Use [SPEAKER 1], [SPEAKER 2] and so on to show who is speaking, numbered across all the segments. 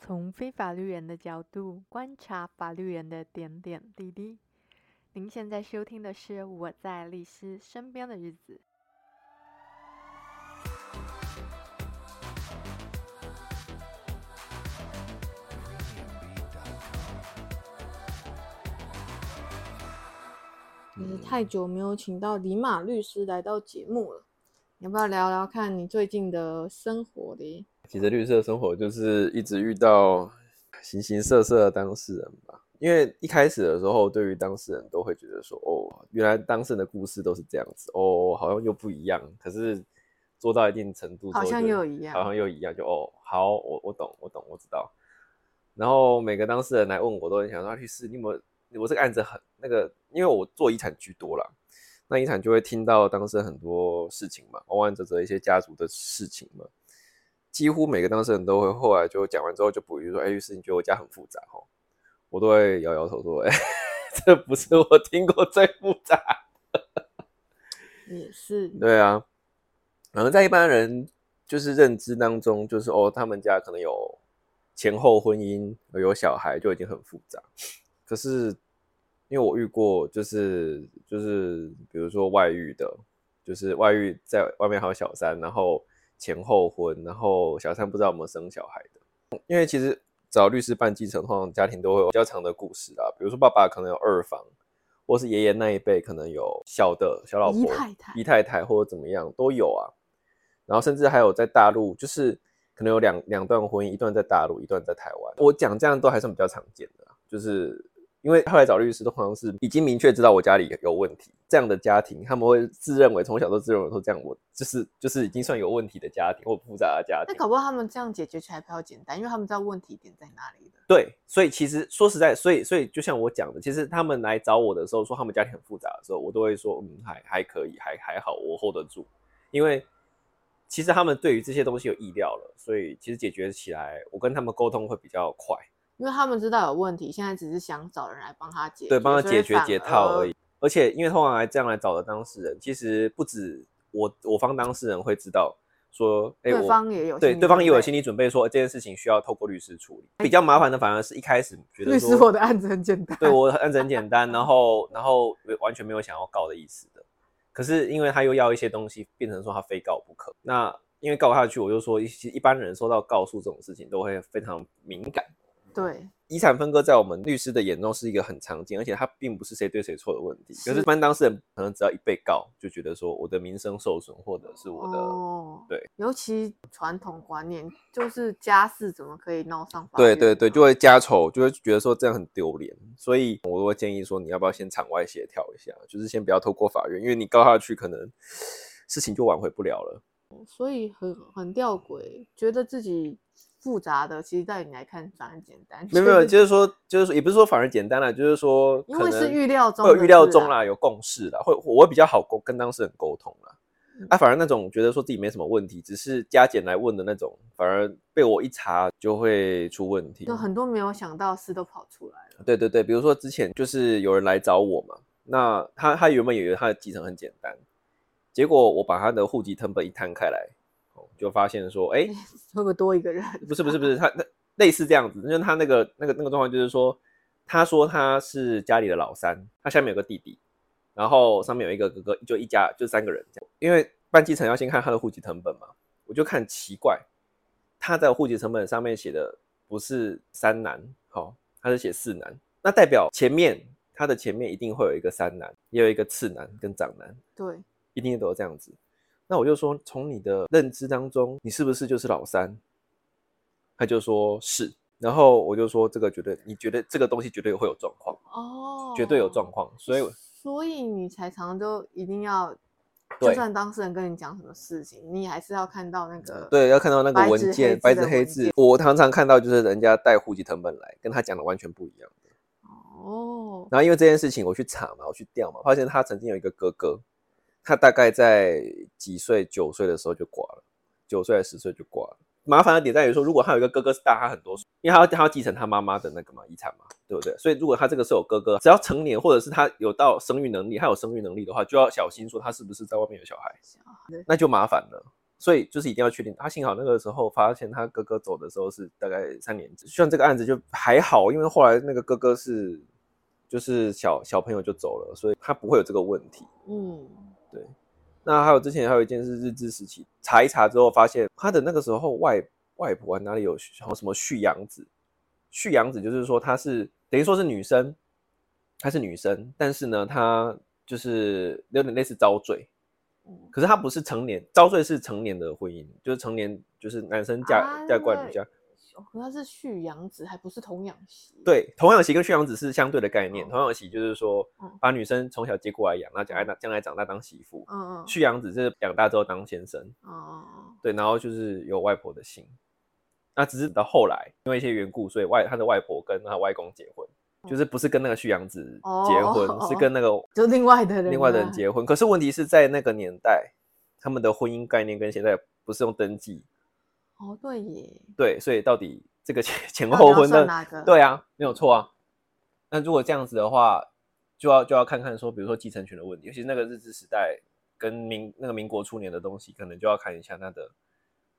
[SPEAKER 1] 从非法律人的角度观察法律人的点点滴滴。您现在收听的是《我在律师身边的日子》。
[SPEAKER 2] 嗯，太久没有请到李马律师来到节目了，要不要聊聊看你最近的生活的？
[SPEAKER 3] 其实律师的生活就是一直遇到形形色色的当事人吧。因为一开始的时候，对于当事人都会觉得说，哦，原来当事人的故事都是这样子，哦，好像又不一样。可是做到一定程度，
[SPEAKER 2] 好像又一样，
[SPEAKER 3] 好像又一样，就哦，好，我我懂，我懂，我知道。然后每个当事人来问我，都很想说，律师，你有没有，我这个案子很那个，因为我做遗产居多啦，那遗产就会听到当事人很多事情嘛，完完整整一些家族的事情嘛。几乎每个当事人都会后来就讲完之后就补一句说：“哎，律师，你觉得我家很复杂哦？”我都会摇摇头说：“哎，这不是我听过最复杂的。”
[SPEAKER 2] 也是。
[SPEAKER 3] 对啊，可能在一般人就是认知当中，就是哦，他们家可能有前后婚姻，有小孩就已经很复杂。可是因为我遇过，就是就是比如说外遇的，就是外遇在外面还有小三，然后。前后婚，然后小三不知道有没有生小孩的，因为其实找律师办继承，通常家庭都会有比较长的故事啊。比如说爸爸可能有二房，或是爷爷那一辈可能有小的小老婆、姨太太、姨太太或者怎么样都有啊。然后甚至还有在大陆，就是可能有两两段婚姻，一段在大陆，一段在台湾。我讲这样都还算比较常见的，就是。因为后来找律师都好像是已经明确知道我家里有问题，这样的家庭他们会自认为从小都自认为说这样我就是就是已经算有问题的家庭或复杂的家庭。
[SPEAKER 2] 那搞不好他们这样解决起来比较简单，因为他们知道问题点在哪里的。
[SPEAKER 3] 对，所以其实说实在，所以所以就像我讲的，其实他们来找我的时候说他们家庭很复杂的时候，我都会说嗯还还可以，还还好，我 hold 得住。因为其实他们对于这些东西有意料了，所以其实解决起来我跟他们沟通会比较快。
[SPEAKER 2] 因为他们知道有问题，现在只是想找人来帮他解决，
[SPEAKER 3] 对，帮他解决解套而已。而且，因为通常来这样来找的当事人，其实不止我，我方当事人会知道说，哎，
[SPEAKER 2] 对方也有
[SPEAKER 3] 对，对方也有心理准备，说这件事情需要透过律师处理。比较麻烦的反而是一开始觉得
[SPEAKER 2] 律师我的案子很简单，
[SPEAKER 3] 对，我的案子很简单，然后然后完全没有想要告的意思的。可是因为他又要一些东西，变成说他非告不可。那因为告下去，我就说一一般人收到告诉这种事情都会非常敏感。
[SPEAKER 2] 对，
[SPEAKER 3] 遗产分割在我们律师的眼中是一个很常见，而且它并不是谁对谁错的问题。可是，一般当事人可能只要一被告，就觉得说我的名声受损，或者是我的、哦、对。
[SPEAKER 2] 尤其传统观念就是家事怎么可以闹上法
[SPEAKER 3] 院？对对对，就会家丑，就会觉得说这样很丢脸。所以，我都会建议说，你要不要先场外协调一下，就是先不要透过法院，因为你告下去，可能事情就挽回不了了。
[SPEAKER 2] 所以很很吊诡，觉得自己。复杂的，其实在你来看反而简单。
[SPEAKER 3] 没有没有，就是说，就是说，也不是说反而简单了，就是说，
[SPEAKER 2] 因为是预料中，
[SPEAKER 3] 预料中啦，有共识啦，会我会比较好沟跟当事人沟通啦。嗯、啊，反而那种觉得说自己没什么问题，只是加减来问的那种，反而被我一查就会出问题。
[SPEAKER 2] 就很多没有想到的事都跑出来了。
[SPEAKER 3] 对对对，比如说之前就是有人来找我嘛，那他他原本以为他的继承很简单，结果我把他的户籍成本一摊开来。就发现说，哎、欸，
[SPEAKER 2] 会不会多一个人？
[SPEAKER 3] 不是不是不是，他那类似这样子，因为他那个那个那个状况就是说，他说他是家里的老三，他下面有个弟弟，然后上面有一个哥哥，就一家就三个人这样。因为办继承要先看他的户籍成本嘛，我就看奇怪，他在户籍成本上面写的不是三男，好，他是写四男，那代表前面他的前面一定会有一个三男，也有一个次男跟长男，
[SPEAKER 2] 对，
[SPEAKER 3] 一定都有这样子。那我就说，从你的认知当中，你是不是就是老三？他就说是，然后我就说这个绝对，你觉得这个东西绝对会有状况哦，绝对有状况，所以
[SPEAKER 2] 所以你才常常都一定要，就算当事人跟你讲什么事情，你还是要看到那个
[SPEAKER 3] 对，要看到那个文件，白纸黑字。我常常看到就是人家带户籍成本来，跟他讲的完全不一样的哦。然后因为这件事情，我去查嘛，我去调嘛，发现他曾经有一个哥哥。他大概在几岁？九岁的时候就挂了，九岁还是十岁就挂了。麻烦的点在于说，如果他有一个哥哥是大他很多岁，因为他要他要继承他妈妈的那个嘛遗产嘛，对不对？所以如果他这个是有哥哥，只要成年或者是他有到生育能力，他有生育能力的话，就要小心说他是不是在外面有小孩，那就麻烦了。所以就是一定要确定。他幸好那个时候发现他哥哥走的时候是大概三年级，像这个案子就还好，因为后来那个哥哥是就是小小朋友就走了，所以他不会有这个问题。嗯，对。那还有之前还有一件事，日治时期查一查之后发现他的那个时候外外婆哪里有什么续养子？续养子就是说她是等于说是女生，她是女生，但是呢她就是有点类似遭罪。可是她不是成年，遭罪是成年的婚姻，就是成年，就是男生嫁、啊、嫁过女家。
[SPEAKER 2] 可他是续养子，还不是童养媳。
[SPEAKER 3] 对，童养媳跟续养子是相对的概念。童养媳就是说，把女生从小接过来养，然后将来将来长大当媳妇。嗯嗯。续养子是养大之后当先生。哦。对，然后就是有外婆的姓。那只是到后来，因为一些缘故，所以外他的外婆跟他外公结婚。就是不是跟那个续养子结婚，哦、是跟那个
[SPEAKER 2] 就另外的人，
[SPEAKER 3] 另外的人结婚。可是问题是在那个年代，他们的婚姻概念跟现在不是用登记。
[SPEAKER 2] 哦，对耶。
[SPEAKER 3] 对，所以到底这个前 前后婚的，对啊，没有错啊。那如果这样子的话，就要就要看看说，比如说继承权的问题，尤其是那个日治时代跟民那个民国初年的东西，可能就要看一下他的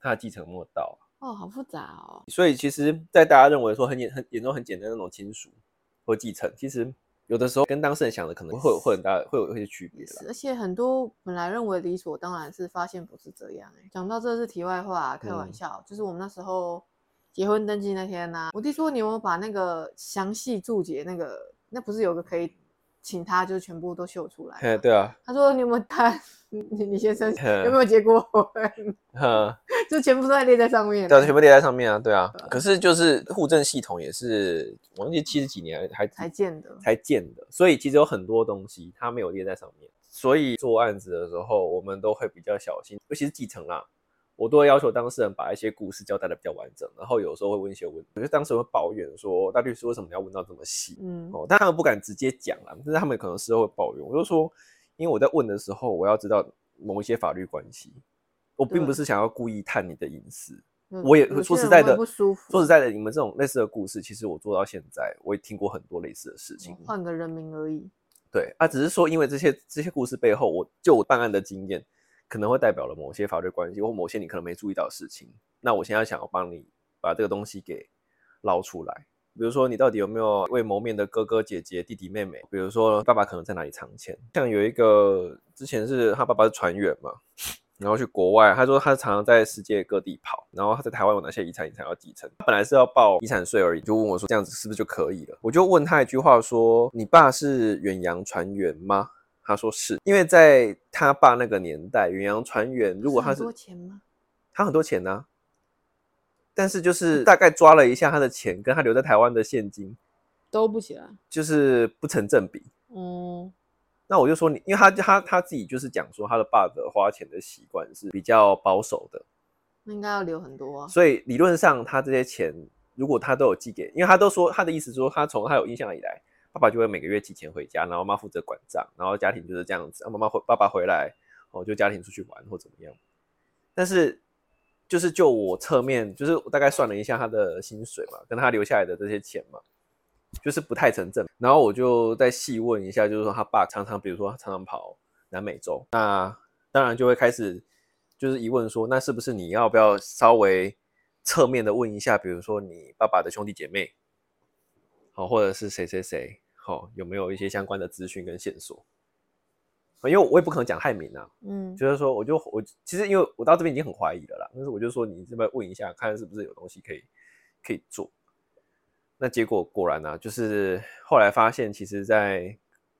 [SPEAKER 3] 他的继承有没有到。
[SPEAKER 2] 哦，好复杂哦。
[SPEAKER 3] 所以其实，在大家认为说很简很眼中很简单的那种亲属。或继承，其实有的时候跟当事人想的可能会有会很大，会有一些区别。
[SPEAKER 2] 而且很多本来认为理所当然，是发现不是这样。哎，讲到这是题外话，开玩笑，嗯、就是我们那时候结婚登记那天呢、啊，我弟说你有没有把那个详细注解那个，那不是有个可以。请他就全部都秀出来。
[SPEAKER 3] 对啊。
[SPEAKER 2] 他说：“你有没有他？你你先生有没有结过婚？就全部都在列在上面。
[SPEAKER 3] 对，全部列在上面啊。对啊。可是就是户政系统也是，我忘记七十几年还
[SPEAKER 2] 才建的，
[SPEAKER 3] 才建的。所以其实有很多东西它没有列在上面。所以做案子的时候，我们都会比较小心，尤其是继承啊。我都会要求当事人把一些故事交代的比较完整，然后有时候会问一些问题。有些当事人会抱怨说：“大律师为什么你要问到这么细？”嗯，哦，但他们不敢直接讲啊，但是他们可能事后会抱怨。我就说，因为我在问的时候，我要知道某一些法律关系，我并不是想要故意探你的隐私。我也说实在的，不舒服说实在的，你们这种类似的故事，其实我做到现在，我也听过很多类似的事情。
[SPEAKER 2] 换个人名而已。
[SPEAKER 3] 对啊，只是说因为这些这些故事背后，我就我办案的经验。可能会代表了某些法律关系，或某些你可能没注意到的事情。那我现在想要帮你把这个东西给捞出来。比如说，你到底有没有未谋面的哥哥姐姐、弟弟妹妹？比如说，爸爸可能在哪里藏钱？像有一个之前是他爸爸是船员嘛，然后去国外，他说他常常在世界各地跑，然后他在台湾有哪些遗产遗产要继承？他本来是要报遗产税而已，就问我说这样子是不是就可以了？我就问他一句话说：你爸是远洋船员吗？他说是因为在他爸那个年代，远洋船员如果他是，很多钱吗？他很多钱呢、啊，但是就是大概抓了一下他的钱，跟他留在台湾的现金
[SPEAKER 2] 都不起来，
[SPEAKER 3] 就是不成正比。嗯，那我就说你，因为他他他自己就是讲说，他的爸的花钱的习惯是比较保守的，
[SPEAKER 2] 那应该要留很多啊。
[SPEAKER 3] 所以理论上，他这些钱如果他都有寄给，因为他都说他的意思说，他从他有印象以来。爸爸就会每个月寄钱回家，然后妈负责管账，然后家庭就是这样子。妈妈回，爸爸回来，哦，就家庭出去玩或怎么样。但是，就是就我侧面，就是我大概算了一下他的薪水嘛，跟他留下来的这些钱嘛，就是不太成正。然后我就再细问一下，就是说他爸常常，比如说他常常跑南美洲，那当然就会开始就是疑问说，那是不是你要不要稍微侧面的问一下，比如说你爸爸的兄弟姐妹？哦，或者是谁谁谁，好，有没有一些相关的资讯跟线索？因为我也不可能讲太明啊，嗯，就是说，我就我其实因为我到这边已经很怀疑了啦，但是我就说你这边问一下，看是不是有东西可以可以做。那结果果然呢、啊，就是后来发现，其实在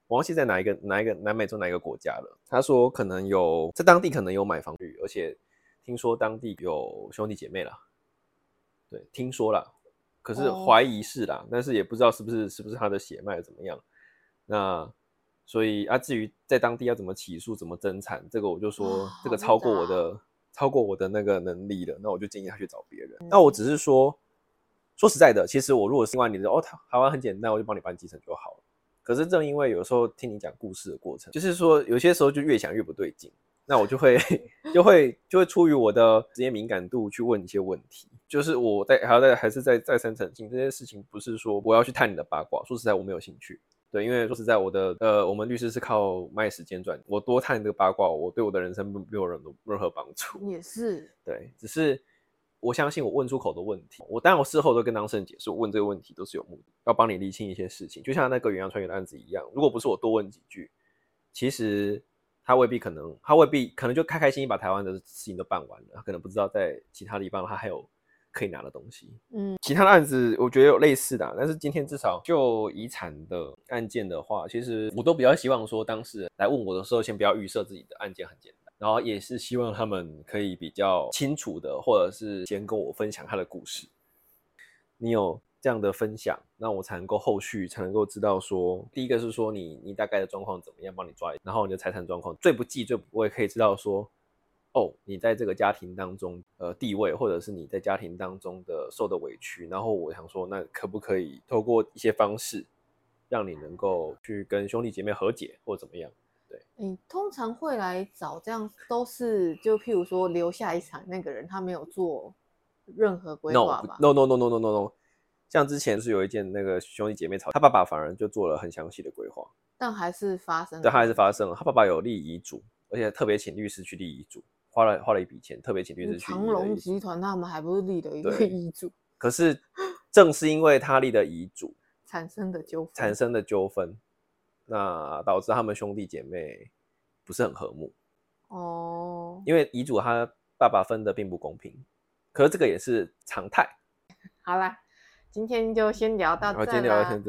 [SPEAKER 3] 我忘记在哪一个哪一个南美洲哪一个国家了。他说可能有在当地可能有买房率，而且听说当地有兄弟姐妹了，对，听说了。可是怀疑是啦，哦，但是也不知道是不是是不是他的血脉怎么样。那所以啊，至于在当地要怎么起诉、怎么争产，这个我就说这个超过我的、哦、超过我的那个能力了。那我就建议他去找别人。嗯、那我只是说说实在的，其实我如果是问你的哦，台台湾很简单，我就帮你办继承就好了。可是正因为有时候听你讲故事的过程，就是说有些时候就越想越不对劲。那我就会 就会就会出于我的职业敏感度去问一些问题，就是我在还要在还是在再三澄清这件事情，不是说我要去探你的八卦。说实在，我没有兴趣。对，因为说实在，我的呃，我们律师是靠卖时间赚，我多探这个八卦，我对我的人生没有任何任何帮助。
[SPEAKER 2] 也是，
[SPEAKER 3] 对，只是我相信我问出口的问题，我当然我事后都跟当事人解释，我问这个问题都是有目的，要帮你厘清一些事情，就像那个远洋船员的案子一样，如果不是我多问几句，其实他未必可能，他未必可能就开开心心把台湾的事情都办完了，他可能不知道在其他地方他还有。可以拿的东西，嗯，其他的案子我觉得有类似的啊，但是今天至少就遗产的案件的话，其实我都比较希望说，当事人来问我的时候，先不要预设自己的案件很简单，然后也是希望他们可以比较清楚的，或者是先跟我分享他的故事。你有这样的分享，那我才能够后续才能够知道说，第一个是说你你大概的状况怎么样，帮你抓，然后你的财产状况最不济最我也可以知道说。哦，你在这个家庭当中，呃，地位，或者是你在家庭当中的受的委屈，然后我想说，那可不可以透过一些方式，让你能够去跟兄弟姐妹和解，或者怎么样？对，
[SPEAKER 2] 你通常会来找这样，都是就譬如说留下遗产那个人，他没有做任何规划吧
[SPEAKER 3] ？No no no no no no no，像之前是有一件那个兄弟姐妹吵，他爸爸反而就做了很详细的规划，
[SPEAKER 2] 但还是发生了，
[SPEAKER 3] 对，还是发生了，他爸爸有立遗嘱，而且特别请律师去立遗嘱。花了花了一笔钱，特别请律师去。长
[SPEAKER 2] 隆集团他们还不是立了一个遗嘱？
[SPEAKER 3] 可是正是因为他立的遗嘱
[SPEAKER 2] 产生的纠纷，
[SPEAKER 3] 产生的纠纷，那导致他们兄弟姐妹不是很和睦。
[SPEAKER 2] 哦，
[SPEAKER 3] 因为遗嘱他爸爸分的并不公平，可是这个也是常态。
[SPEAKER 2] 好啦，今天就先聊到这啦。